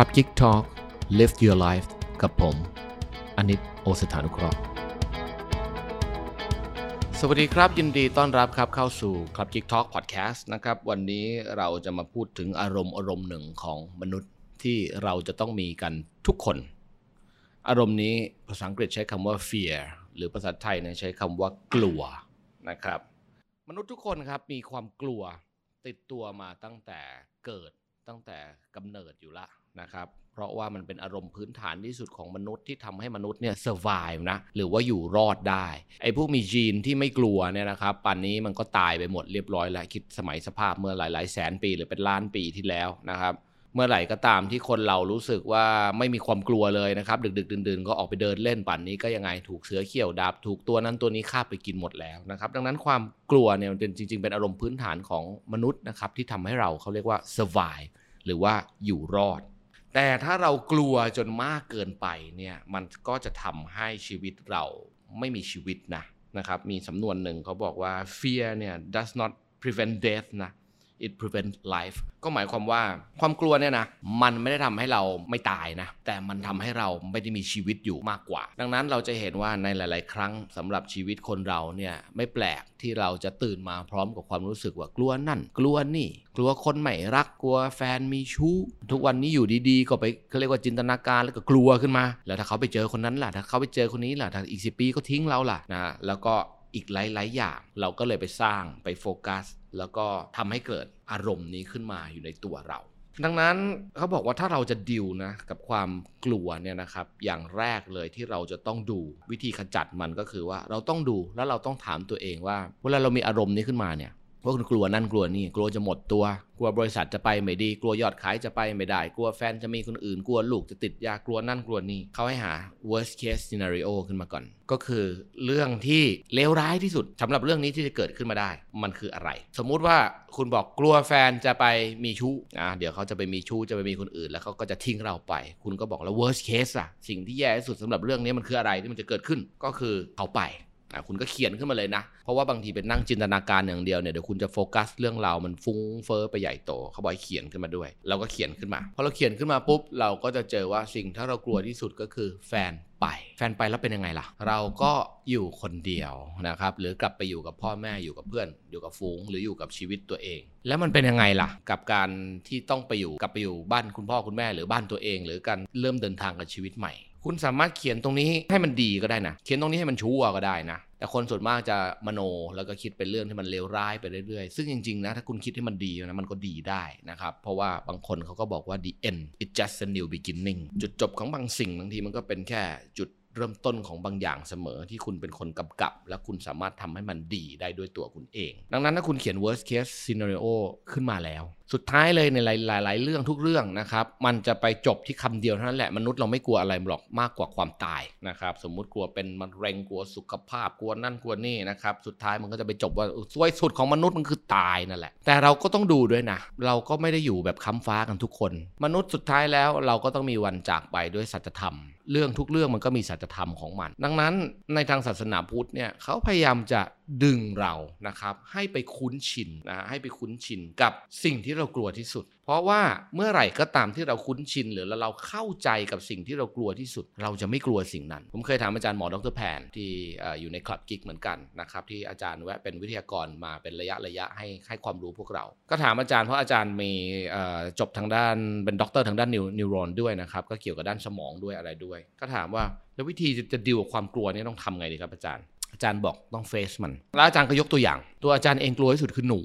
Club Geek Talk Live Your Life กับผมอนิตโอสถานุเคราะห์สวัสดีครับ ยินดีต้อนรับครับเข้าสู่ Club Geek Talk Podcast นะครับ วันนี้เราจะมาพูดถึงอารมณ์อารมณ์หนึ่งของมนุษย์ที่เราจะต้องมีกันทุกคน อารมณ์นี้ภาษาอังกฤษใช้คำว่า fear หรือภาษาไทยเนี่ยใช้คำว่ากลัวนะครับ มนุษย์ทุกคนครับมีความกลัวติดตัวมาตั้งแต่เกิดตั้งแต่กำเนิดอยู่ละ นะครับ เพราะว่ามันเป็นอารมณ์พื้นฐานที่สุดของมนุษย์ที่ทำให้มนุษย์เนี่ย survive นะ หรือว่าอยู่รอดได้ ไอ้พวกมีจีนที่ไม่กลัวเนี่ยนะครับป่านนี้มันก็ตายไปหมดเรียบร้อยแล้ว คิดสมัยสภาพเมื่อหลายๆแสนปีหรือเป็นล้านปีที่แล้วนะครับเมื่อไหร่ก็ตามที่คนเรารู้สึกว่าไม่มีความกลัวเลยนะครับ ดึก ๆ ดื่นๆ ก็ออกไปเดินเล่นป่นนี้ก็ยังไงถูกเสือเขี่ยวดับถูกตัวนั้นตัวนี้คาไปกินหมดแล้วนะครับ ดังนั้นความกลัวเนี่ยมันเป็นจริง ๆ เป็นอารมณ์พื้นฐานของมนุษย์นะครับที่ทำให้เราเขาเรียกว่า survive หรือว่าอยู่รอด แต่ถ้าเรากลัวจนมากเกินไปเนี่ยมันก็จะทำให้ชีวิตเราไม่มีชีวิตนะนะครับมีสำนวนหนึ่งเขาบอกว่า fear เนี่ย does not prevent death นะ it prevent life ก็หมายความว่าความกลัวเนี่ยนะมันไม่ได้ทำให้เราไม่ตายนะ แต่มันทำให้เราไม่ได้มีชีวิตอยู่มากกว่า ดังนั้นเราจะเห็นว่าในหลาย ๆ ครั้งสำหรับชีวิตคนเราเนี่ยไม่แปลกที่เราจะตื่นมาพร้อมกับความรู้สึกว่ากลัวนั่น กลัวนี่ กลัวคนไม่รักกลัวแฟนมีชู้ ทุกวันนี้อยู่ดี ๆ ก็ไปเขาเรียกว่าจินตนาการแล้วก็กลัวขึ้นมา แล้วถ้าเขาไปเจอคนนั้นล่ะถ้าเขาไปเจอคนนี้ล่ะถ้าอีกสิปีก็ทิ้งเราล่ะนะแล้วก็อีกหลาย ๆ อย่าง เราก็เลยไปสร้างไปโฟกัส แล้วก็ทำให้เกิดอารมณ์นี้ขึ้นมาอยู่ในตัวเรา ดังนั้นเขาบอกว่าถ้าเราจะดิวนะกับความกลัวเนี่ยนะครับ อย่างแรกเลยที่เราจะต้องดูวิธีขจัดมันก็คือว่าเราต้องดูแล้วเราต้องถามตัวเองว่า เวลาเรามีอารมณ์นี้ขึ้นมาเนี่ย ว่าคุณกลัวนั่นกลัวนี่กลัวจะหมดตัว กลัวบริษัทจะไปไม่ดี กลัวยอดขายจะไปไม่ได้ กลัวแฟนจะมีคนอื่น กลัวลูกจะติดยากลัวนั่นกลัวนี่เขาให้หา worst case scenario ขึ้นมาก่อน ก็คือเรื่องที่เลวร้ายที่สุดสำหรับเรื่องนี้ที่จะเกิดขึ้นมาได้ มันคืออะไร สมมุติว่าคุณบอกกลัวแฟนจะไปมีชู้อ่าเดี๋ยวเขาจะไปมีชู้จะไปมีคนอื่น แล้วเขาก็จะทิ้งเราไป คุณก็บอกแล้ว worst case อะสิ่งที่แย่ที่สุดสำหรับเรื่องนี้มันคืออะไรที่มันจะเกิดขึ้นก็คือเขาไป คุณก็เขียนขึ้นมาเลยนะ เพราะว่าบางทีเป็นนั่งจินตนาการอย่างเดียวเนี่ยเดี๋ยวคุณจะโฟกัสเรื่องราวมันฟุ้งเฟ้อไปใหญ่โตเขาบอกให้เขียนขึ้นมาด้วย เราก็เขียนขึ้นมาพอเราเขียนขึ้นมาปุ๊บเราก็จะเจอว่าสิ่งที่เรากลัวที่สุดก็คือแฟนไป แฟนไปแล้วเป็นยังไงล่ะ เราก็อยู่คนเดียวนะครับหรือกลับไปอยู่กับพ่อแม่อยู่กับเพื่อน อยู่กับฟูงหรืออยู่กับชีวิตตัวเอง แล้วมันเป็นยังไงล่ะ กับการที่ต้องไปอยู่กลับไปอยู่บ้านคุณพ่อคุณแม่หรือบ้านตัวเอง หรือการเริ่มเดินทางกับชีวิตใหม่ คุณสามารถเขียนตรงนี้ให้มันดีก็ได้นะ เขียนตรงนี้ให้มันชั่วก็ได้นะ แต่คนส่วนมากจะมโนแล้วก็คิดเป็นเรื่องที่มันเลวร้ายไปเรื่อยๆ ซึ่งจริงๆนะถ้าคุณคิดให้มันดีนะมันก็ดีได้นะครับ เพราะว่าบางคนเขาก็บอกว่า the end it's just a new beginning จุดจบของบางสิ่งบางทีมันก็เป็นแค่จุดเริ่มต้นของบางอย่างเสมอที่คุณเป็นคนกำกับ และคุณสามารถทำให้มันดีได้ด้วยตัวคุณเอง ดังนั้นถ้าคุณเขียน worst case scenario ขึ้นมาแล้ว สุดท้ายเลยในหลาย ๆ เรื่องทุกเรื่องนะครับ มันจะไปจบที่คำเดียวเท่านั้นแหละมนุษย์เราไม่กลัวอะไรหรอกมากกว่าความตายนะครับ สมมุติกลัวเป็นมะเร็งกลัวสุขภาพกลัวนั่นกลัวนี่นะครับ สุดท้ายมันก็จะไปจบว่าซวยสุดของมนุษย์มันคือตายนั่นแหละ แต่เราก็ต้องดูด้วยนะ เราก็ไม่ได้อยู่แบบค้ำฟ้ากันทุกคน มนุษย์สุดท้ายแล้วเราก็ต้องมีวันจากไปด้วยสัจธรรม เรื่องทุกเรื่องมันก็มีสัจธรรมของมัน ดังนั้นในทางศาสนาพุทธเนี่ยเขาพยายามจะ ดึงเรานะครับให้ไปคุ้นชินนะให้ไปคุ้นชินกับสิ่งที่เรากลัวที่สุด เพราะว่าเมื่อไหร่ก็ตามที่เราคุ้นชิน หรือเราเข้าใจกับสิ่งที่เรากลัวที่สุด เราจะไม่กลัวสิ่งนั้น ผมเคยถามอาจารย์หมอดรแพนที่อยู่ในคลับกิกเหมือนกันนะครับที่อาจารย์แวะเป็นวิทยากรมาเป็นระยะระยะให้ให้ความรู้พวกเรา ก็ถามอาจารย์เพราะอาจารย์มีจบทางด้านเป็นด็อกเตอร์ทางด้าน neu neuron ด้วยนะครับก็เกี่ยวกับด้านสมองด้วยอะไรด้วย ก็ถามว่าแล้ววิธีจะดิวกับความกลัวนี่ต้องทำไงดีครับอาจารย์ อาจารย์บอกต้อง face มัน แล้วอาจารย์ก็ยกตัวอย่างตัวอาจารย์เองกลัวที่สุดคือหนู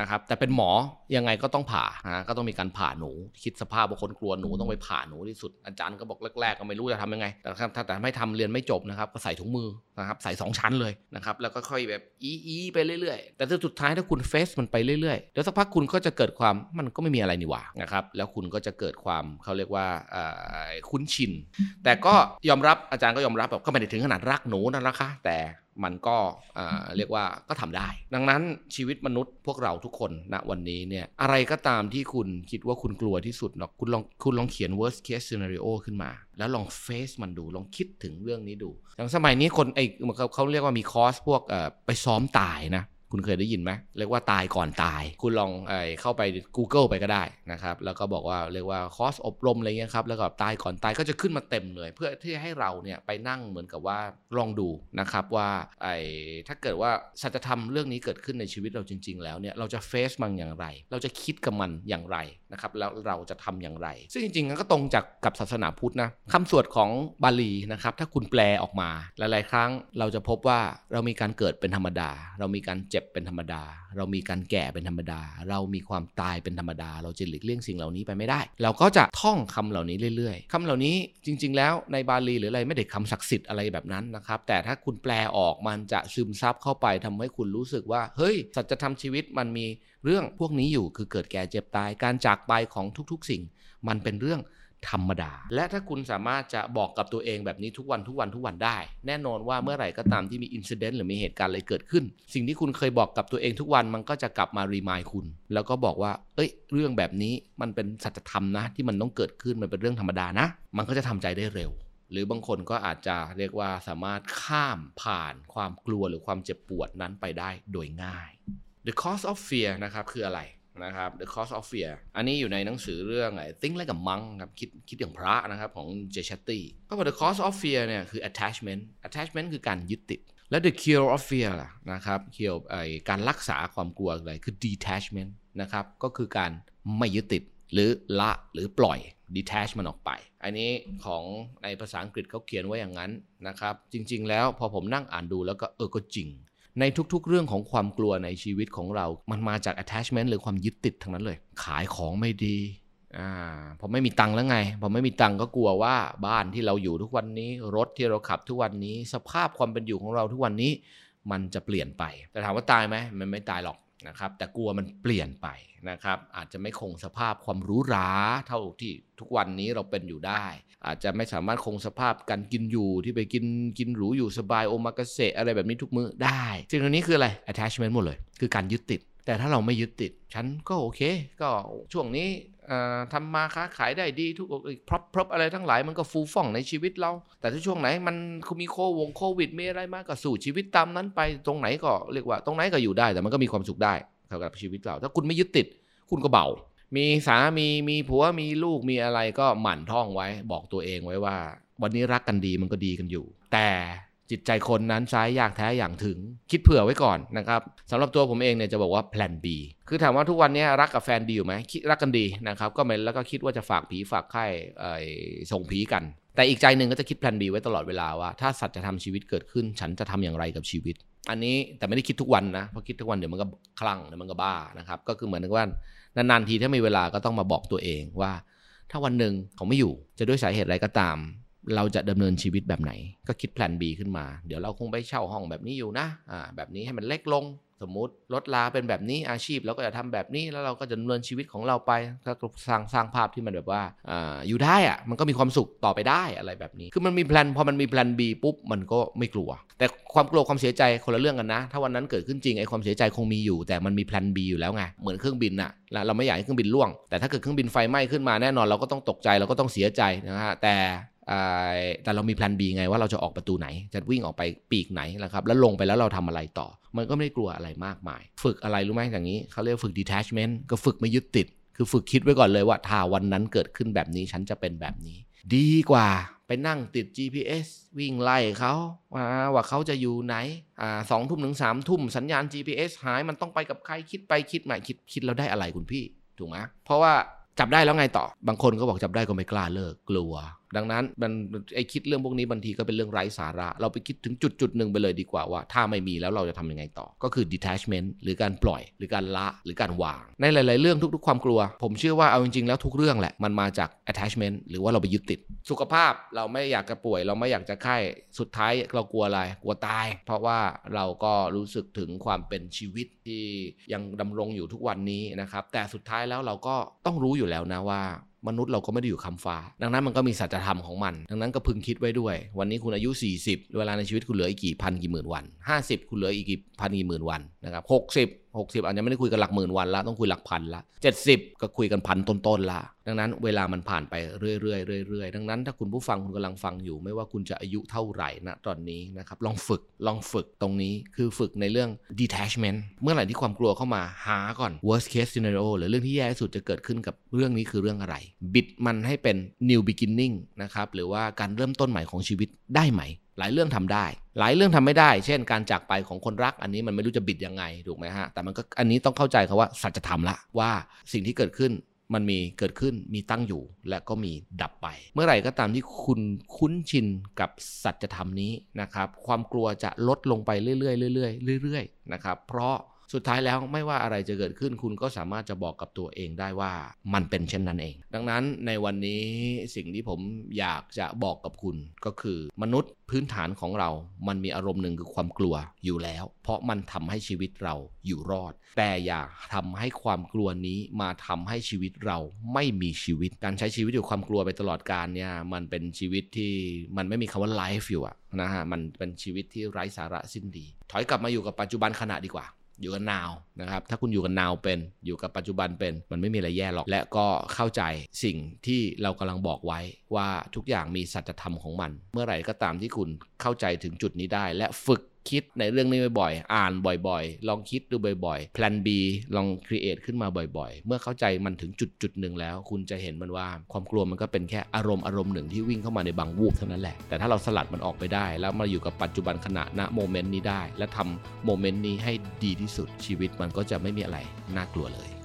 นะครับแต่เป็นหมอยังไงก็ต้องผ่านะก็ต้องมีการผ่าหนู คิดสภาพว่าคนกลัวหนูต้องไปผ่าหนูที่สุด อาจารย์ก็บอกแรกๆก็ไม่รู้จะทำยังไง แต่ถ้าแต่ไม่ทำเรียนไม่จบนะครับก็ใส่ถุงมือนะครับใส่ 2 ชั้นเลยนะครับแล้วก็ค่อยแบบอีอีไปเรื่อยๆ แต่สุดท้ายถ้าคุณเฟซมันไปเรื่อยๆเดี๋ยวสักพักคุณก็จะเกิดความมันก็ไม่มีอะไรนี่หว่านะครับแล้วคุณก็จะเกิดความเขาเรียกว่าคุ้นชินแต่ก็ยอมรับอาจารย์ก็ยอมรับแบบก็ไม่ได้ถึงขนาดรักหนูนั่นละคะแต่ มันก็เรียกว่าก็ทำได้ ดังนั้นชีวิตมนุษย์พวกเราทุกคนณวันนี้เนี่ยอะไรก็ตามที่คุณคิดว่าคุณกลัวที่สุดเนาะคุณลองคุณลองเขียน worst case scenario ขึ้นมา แล้วลองเฟซมันดูลองคิดถึงเรื่องนี้ดูอย่างสมัยนี้คนไอ้เขาเขาเรียกว่ามีคอร์สพวกไปซ้อมตายนะ คุณเคยได้ยินไหมเรียกว่าตายก่อนตาย คุณลองไอเข้าไป Google ไปก็ได้นะครับ แล้วก็บอกว่าเรียกว่าคอร์สอบรมอะไรเงี้ยครับ แล้วก็ตายก่อนตายก็จะขึ้นมาเต็มเลย เพื่อที่ให้เราเนี่ยไปนั่งเหมือนกับว่าลองดูนะครับว่าไอ้ถ้าเกิดว่าสัจธรรมเรื่องนี้เกิดขึ้นในชีวิตเราจริง ๆ แล้วเนี่ยเราจะเฟซมันอย่างไร เราจะคิดกับมันอย่างไรนะครับ แล้วเราจะทำอย่างไร ซึ่งจริงๆก็ตรงจากกับศาสนาพุทธนะคำสวดของบาลีนะครับ ถ้าคุณแปลออกมาหลายๆ ครั้งเราจะพบว่าเรามีการเกิดเป็นธรรมดา เรามีการเจ็บเป็นธรรมดา เรามีการแก่เป็นธรรมดา เรามีความตายเป็นธรรมดา เราจะหลีกเลี่ยงสิ่งเหล่านี้ไปไม่ได้ เราก็จะท่องคำเหล่านี้เรื่อยๆคำเหล่านี้จริง ๆ แล้วในบาลีหรืออะไรไม่ได้คำศักดิ์สิทธิ์อะไรแบบนั้นนะครับ แต่ถ้าคุณแปลออกมันจะซึมซับเข้าไปทำให้คุณรู้สึกว่า เฮ้ย สัจธรรมชีวิตมันมีเรื่องพวกนี้อยู่คือเกิดแก่เจ็บตายการจากไปของทุกๆ สิ่ง มันเป็นเรื่อง ธรรมดา และถ้าคุณสามารถจะบอกกับตัวเองแบบนี้ทุกวันทุกวันทุกวันได้ แน่นอนว่าเมื่อไหร่ก็ตามที่มีอินซิเดนต์หรือมีเหตุการณ์อะไรเกิดขึ้น สิ่งที่คุณเคยบอกกับตัวเองทุกวันมันก็จะกลับมารีมายคุณ แล้วก็บอกว่า เอ้ย เรื่องแบบนี้มันเป็นสัจธรรมนะ ที่มันต้องเกิดขึ้นมันเป็นเรื่องธรรมดานะ มันก็จะทำใจได้เร็ว หรือบางคนก็อาจจะเรียกว่าสามารถข้ามผ่านความกลัวหรือความเจ็บปวดนั้นไปได้โดยง่าย The cause of fear นะครับคืออะไร นะครับ The Cause of Fear อันนี้อยู่ในหนังสือเรื่องไอ้ Think Like a Monk ครับคิดคิดอย่างพระนะครับของเจชัตตี้ก็บอก The Cause of Fear เนี่ยคือ attachment attachment คือการยึดติด และ The Cure of Fear ล่ะนะครับ Cure ไอ้การรักษาความกลัวอะไรคือ detachment นะครับก็คือการไม่ยึดติดหรือละหรือปล่อย detach มันออกไป อันนี้ของในภาษาอังกฤษเขาเขียนไว้อย่างนั้นนะครับ จริง ๆ แล้วพอผมนั่งอ่านดูแล้วก็เออก็จริง ในทุกๆ เรื่องของความกลัวในชีวิตของเรา มันมาจาก attachment หรือความยึดติดทั้งนั้นเลย ขายของไม่ดีอ่าพอไม่มีตังค์แล้วไงพอไม่มีตังค์ก็กลัวว่าบ้านที่เราอยู่ทุกวันนี้ รถที่เราขับทุกวันนี้ สภาพความเป็นอยู่ของเราทุกวันนี้ มันจะเปลี่ยนไป แต่ถามว่าตายไหมมันไม่ตายหรอก นะครับแต่กลัวมันเปลี่ยนไปนะครับอาจจะไม่คงสภาพความรู้ราเท่าที่ทุกวันนี้เราเป็นอยู่ได้ อาจจะไม่สามารถคงสภาพการกินอยู่ที่ไปกินกินหรูอยู่สบายโอมากาเสะอะไรแบบนี้ทุกมื้อได้สิ่งเหล่านี้คืออะไร attachment หมดเลย คือการยึดติด แต่ถ้าเราไม่ยึดติด ฉันก็โอเค ก็ช่วงนี้ทำมาค้าขายได้ดีทุกพรอพรออะไรทั้งหลายมันก็ฟูฟ่องในชีวิตเรา แต่ถ้าช่วงไหนมันมีโควงโควิดมีอะไรมากก็สู่ชีวิตตามนั้นไปตรงไหนก็เรียกว่าตรงไหนก็อยู่ได้ แต่มันก็มีความสุขได้เท่ากับชีวิตเรา ถ้าคุณไม่ยึดติด คุณก็เบา มีสามีมีผัวมีลูกมีอะไรก็หมั่นท่องไว้ บอกตัวเองไว้ว่า วันนี้รักกันดีมันก็ดีกันอยู่ แต่ จิตใจคนนั้นซ้ายอยากแท้อย่างถึง คิดเผื่อไว้ก่อนนะครับสำหรับตัวผมเองเนี่ยจะบอกว่าแพลน B คือถามว่าทุกวันนี้รักกับแฟนดีอยู่ไหมคิดรักกันดีนะครับก็ไม่แล้วก็คิดว่าจะฝากผีฝากไข่ส่งผีกัน แต่อีกใจหนึ่งก็จะคิดแพลน B ไว้ตลอดเวลาว่าถ้าสัตว์จะทำชีวิตเกิดขึ้น ฉันจะทำอย่างไรกับชีวิต อันนี้แต่ไม่ได้คิดทุกวันนะเพราะคิดทุกวันเดี๋ยวมันก็คลั่งเดี๋ยวมันก็บ้านะครับก็คือเหมือนกับว่านานๆทีถ้ามีเวลาก็ต้องมาบอกตัวเองว่า ถ้าวันหนึ่งเขาไม่อยู่จะด้วยสาเหตุอะไรก็ตาม เราจะดำเนินชีวิตแบบไหน ก็คิดแผน B ขึ้นมา เดี๋ยวเราคงไปเช่าห้องแบบนี้อยู่นะอ่าแบบนี้ให้มันเล็กลง สมมติลดลงมาเป็นแบบนี้อาชีพเราก็จะทำแบบนี้แล้วเราก็จะดำเนินชีวิตของเราไปก็สร้างสร้างภาพที่มันแบบว่าอ่าอยู่ได้อะมันก็มีความสุขต่อไปได้อะไรแบบนี้ คือมันมี plan พอมันมีแพลน B ปุ๊บมันก็ไม่กลัว แต่ความกลัวความเสียใจคนละเรื่องกันนะ ถ้าวันนั้นเกิดขึ้นจริงไอ้ความเสียใจคงมีอยู่ แต่มันมีแพลน B อยู่แล้วไงเหมือนเครื่องบินอะเราไม่อยากให้เครื่องบินล่วง แต่ถ้าเกิดเครื่องบินไฟไหม้ขึ้นมาแน่นอนเราก็ต้องตกใจเราก็ต้องเสียใจนะฮะแต่ แต่เรามีแพลน B ไงว่าเราจะออกประตูไหน จะวิ่งออกไปปีกไหนนะครับ แล้วลงไปแล้วเราทำอะไรต่อ มันก็ไม่ได้กลัวอะไรมากมาย ฝึกอะไรรู้ไหมอย่างนี้เขาเรียกฝึก detachment ก็ฝึกไม่ยึดติด คือฝึกคิดไว้ก่อนเลยว่าถ้าวันนั้นเกิดขึ้นแบบนี้ฉันจะเป็นแบบนี้ ดีกว่าไปนั่งติด GPS วิ่งไล่เขาว่าเขาจะอยู่ไหนอ่าสองทุ่มถึงสามทุ่มสัญญาณ GPS หายมันต้องไปกับใครคิดไปคิดมาคิดคิดแล้วได้อะไรคุณพี่ถูกไหมเพราะว่าจับได้แล้วไงต่อบางคนก็บอกจับได้ก็ไม่กล้าเลิกกลัวดังนั้นมันไอคิดเรื่องพวกนี้บางทีก็เป็นเรื่องไร้สาระ เราไปคิดถึงจุดจุดหนึ่งไปเลยดีกว่าว่า ถ้าไม่มีแล้วเราจะทำยังไงต่อ ก็คือ detachment หรือการปล่อย หรือการละหรือการวาง ในหลาย ๆ เรื่องทุก ๆ ความกลัว ผมเชื่อว่าเอาจริง ๆ แล้วทุกเรื่องแหละมันมาจาก attachment หรือว่าเราไปยึดติด สุขภาพเราไม่อยากจะป่วย เราไม่อยากจะไข้สุดท้ายเรากลัวอะไรกลัวตาย เพราะว่าเราก็รู้สึกถึงความเป็นชีวิตที่ยังดำรงอยู่ทุกวันนี้นะครับแต่สุดท้ายแล้วเราก็ต้องรู้อยู่แล้วนะว่า มนุษย์เราก็ไม่ได้อยู่คำฟ้า ดังนั้นมันก็มีสัจธรรมของมัน ดังนั้นก็พึงคิดไว้ด้วย วันนี้คุณอายุ 40 เวลาในชีวิตคุณเหลืออีกกี่พันกี่หมื่นวัน 50 คุณเหลืออีกกี่พันกี่หมื่นวันนะครับ60 60 อาจจะไม่ได้คุยกันหลักหมื่นวันละต้องคุยหลักพันละ 70 ก็คุยกันพันต้นๆละดังนั้นเวลามันผ่านไปเรื่อยๆเรื่อยๆดังนั้นถ้าคุณผู้ฟังคุณกำลังฟังอยู่ ไม่ว่าคุณจะอายุเท่าไหร่นะตอนนี้นะครับลองฝึกลองฝึกตรงนี้คือฝึกในเรื่อง detachment เมื่อไหร่ที่ความกลัวเข้ามาหาก่อน worst case scenario หรือเรื่องที่แย่ที่สุดจะเกิดขึ้นกับเรื่องนี้คือเรื่องอะไร บิดมันให้เป็น new beginning นะครับหรือว่าการเริ่มต้นใหม่ของชีวิตได้ไหม หลายเรื่องทำได้ หลายเรื่องทำไม่ได้ เช่น การจากไปของคนรัก อันนี้มันไม่รู้จะบิดยังไงถูกไหมฮะ แต่มันก็อันนี้ต้องเข้าใจคาว่าสัจธรรมละว่าสิ่งที่เกิดขึ้นมันมีเกิดขึ้นมีตั้งอยู่และก็มีดับไป เมื่อไหร่ก็ตามที่คุณคุ้นชินกับสัจธรรมนี้นะครับ ความกลัวจะลดลงไปเรื่อยๆเรื่อยๆเรื่อยๆนะครับ เพราะ สุดท้ายแล้วไม่ว่าอะไรจะเกิดขึ้นคุณก็สามารถจะบอกกับตัวเองได้ว่ามันเป็นเช่นนั้นเอง ดังนั้นในวันนี้สิ่งที่ผมอยากจะบอกกับคุณก็คือมนุษย์พื้นฐานของเรา มันมีอารมณ์หนึ่งคือความกลัวอยู่แล้ว เพราะมันทำให้ชีวิตเราอยู่รอด แต่อย่าทำให้ความกลัวนี้มาทำให้ชีวิตเราไม่มีชีวิต การใช้ชีวิตอยู่ความกลัวไปตลอดกาลเนี่ยมันเป็นชีวิตที่มันไม่มีคำว่าไลฟ์อยู่อะนะฮะมันเป็นชีวิตที่ไร้สาระสิ้นดี ถอยกลับมาอยู่กับปัจจุบันขณะดีกว่า อยู่กับนาวนะครับ ถ้าคุณอยู่กับนาวเป็น อยู่กับปัจจุบันเป็น มันไม่มีอะไรแย่หรอก และก็เข้าใจสิ่งที่เรากำลังบอกไว้ว่าทุกอย่างมีสัจธรรมของมัน เมื่อไหร่ก็ตามที่คุณเข้าใจถึงจุดนี้ได้ และฝึก คิดในเรื่องนี้บ่อยๆ อ่านบ่อยๆ ลองคิดดูบ่อยๆ plan B ลอง create ขึ้นมาบ่อยๆ เมื่อเข้าใจมันถึงจุดจุดหนึ่งแล้ว คุณจะเห็นมันว่าความกลัวมันก็เป็นแค่อารมณ์อารมณ์หนึ่งที่วิ่งเข้ามาในบางวูบเท่านั้นแหละ แต่ถ้าเราสลัดมันออกไปได้ แล้วมาอยู่กับปัจจุบันขณะณ moment นี้ได้ และทำ moment นี้ให้ดีที่สุดชีวิตมันก็จะไม่มีอะไรน่ากลัวเลย